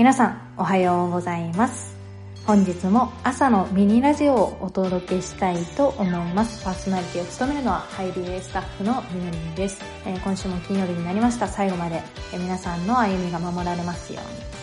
皆さんおはようございます。本日も朝のミニラジオをお届けしたいと思います。パーソナリティを務めるのはハイビエスタッフのみのりんです、えー、今週も金曜日になりました。最後まで、えー、皆さんの歩みが守られますよ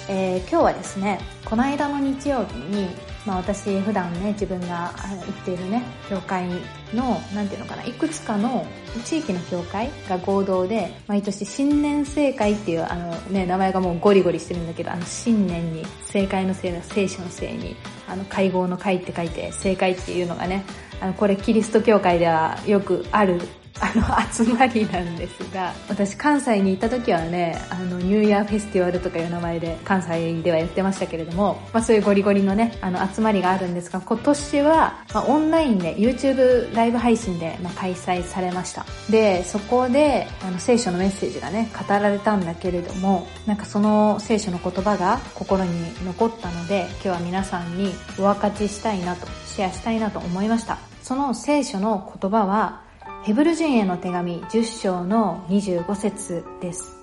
うに、えー、今日はですねこの間の日曜日にまあ、私普段ね自分が行っているね教会のなんていうのかないくつかの地域の教会が合同で毎年新年正会っていうあのね名前がもうゴリゴリしてるんだけどあの新年に正解のせいの聖書のせいにあの会合の会って書いて正解っていうのがねあのこれキリスト教会ではよくあるあの集まりなんですが私関西にいた時はねあのニューイヤーフェスティバルとかいう名前で関西ではやってましたけれども、まあ、そういうゴリゴリのねあの集まりがあるんですが今年は、まあ、オンラインで YouTube ライブ配信で、まあ、開催されました。でそこであの聖書のメッセージがね語られたんだけれどもなんかその聖書の言葉が心に残ったので今日は皆さんにお分かちしたいなとシェアしたいなと思いました。その聖書の言葉はヘブル人への手紙10章の25節です。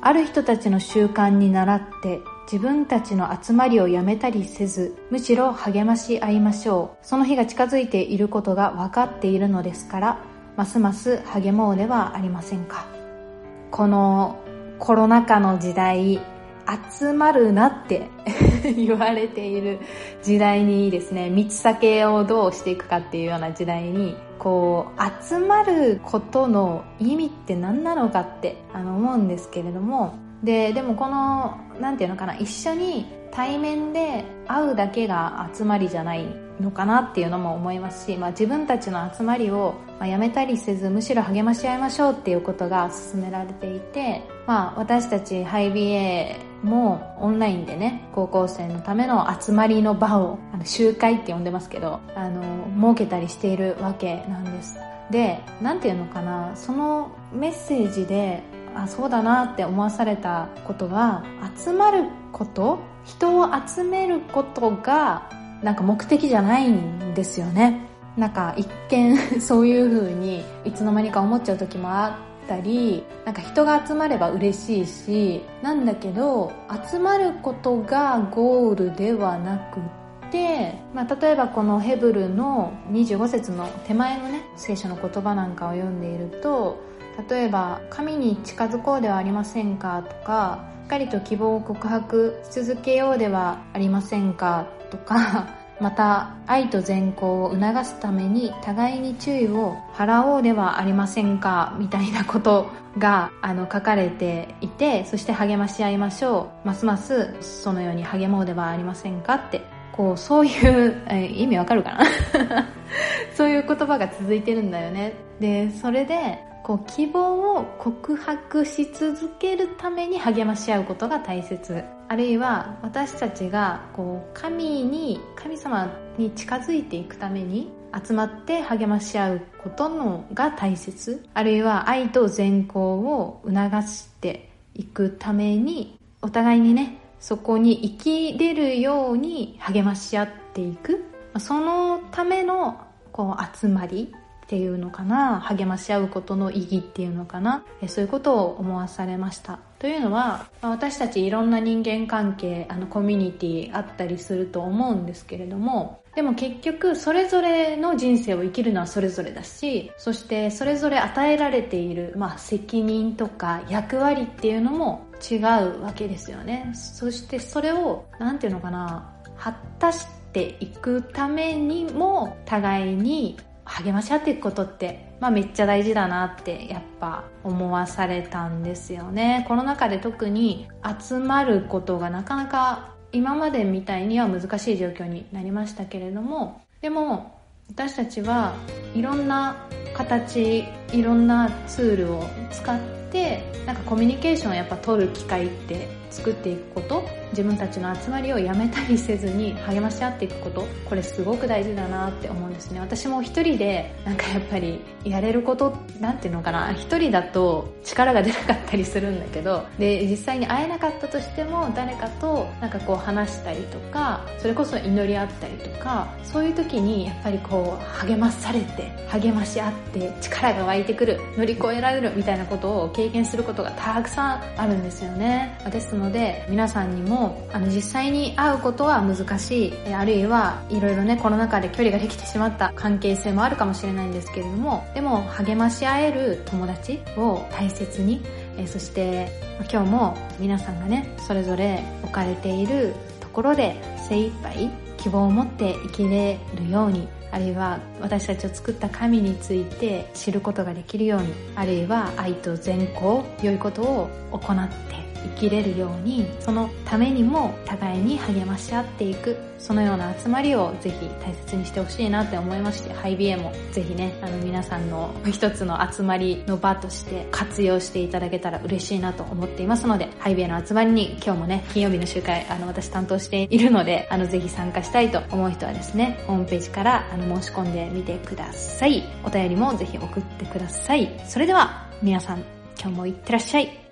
ある人たちの習慣に倣って自分たちの集まりをやめたりせず、むしろ励まし合いましょう。その日が近づいていることが分かっているのですから、ますます励もうではありませんか。このコロナ禍の時代、集まるなって 言われている時代にですね、密避けをどうしていくかっていうような時代に、こう、集まることの意味って何なのかってあの思うんですけれども、で、でもこの、なんていうのかな、一緒に対面で会うだけが集まりじゃないのかなっていうのも思いますし、まあ、自分たちの集まりをやめたりせずむしろ励まし合いましょうっていうことが進められていて、まあ、私たちハイビエもうオンラインでね高校生のための集まりの場をあの集会って呼んでますけどあの設けたりしているわけなんです。で何て言うのかなそのメッセージであそうだなって思わされたことは集まること人を集めることがなんか目的じゃないんですよね。なんか一見 そういう風にいつの間にか思っちゃう時もあったりなんか人が集まれば嬉しいしなんだけど集まることがゴールではなくって、まあ、例えばこのヘブルの25節の手前のね聖書の言葉なんかを読んでいると例えば「神に近づこうではありませんか」とか「しっかりと希望を告白し続けようではありませんか」とかまた愛と善行を促すために互いに注意を払おうではありませんかみたいなことがあの書かれていてそして励まし合いましょう。ますますそのように励もうではありませんかってこうそういう、え意味わかるかな？そういう言葉が続いてるんだよね。でそれでこう希望を告白し続けるために励まし合うことが大切。あるいは私たちがこう神に神様に近づいていくために集まって励まし合うことのが大切。あるいは愛と善行を促していくためにお互いにねそこに生きれるように励まし合っていく。そのためのこう集まり。っていうのかな？励まし合うことの意義っていうのかな？そういうことを思わされました。というのは私たちいろんな人間関係あのコミュニティあったりすると思うんですけれどもでも結局それぞれの人生を生きるのはそれぞれだしそしてそれぞれ与えられている、まあ、責任とか役割っていうのも違うわけですよね。そしてそれを何て言うのかな？果たしていくためにも互いに励まし合っていくことって、まあ、めっちゃ大事だなってやっぱ思わされたんですよね。コロナ禍で特に集まることがなかなか今までみたいには難しい状況になりましたけれどもでも私たちはいろんな形いろんなツールを使ってってなんかコミュニケーションをやっぱ取る機会って作っていくこと自分たちの集まりをやめたりせずに励まし合っていくことこれすごく大事だなって思うんですね。私も一人でなんかやっぱりやれることなんていうのかな一人だと力が出なかったりするんだけどで実際に会えなかったとしても誰かとなんかこう話したりとかそれこそ祈り合ったりとかそういう時にやっぱりこう励まされて励まし合って力が湧いてくる乗り越えられるみたいなことを経験することがたくさんあるんですよね。ですので、皆さんにも、あの、実際に会うことは難しい、あるいはいろいろね、コロナ禍で距離ができてしまった関係性もあるかもしれないんですけれども、でも励まし合える友達を大切に、えそして今日も皆さんがね、それぞれ置かれているところで精一杯希望を持って生きれるようにあるいは私たちを作った神について知ることができるようにあるいは愛と善行良いことを行って生きれるようにそのためにも互いに励まし合っていくそのような集まりをぜひ大切にしてほしいなって思いましてハイビエもぜひねあの皆さんの一つの集まりの場として活用していただけたら嬉しいなと思っていますのでハイビエの集まりに今日もね金曜日の集会あの私担当しているのであのぜひ参加したいと思う人はですねホームページからあの申し込んでみてください。お便りもぜひ送ってください。それでは皆さん今日もいってらっしゃい。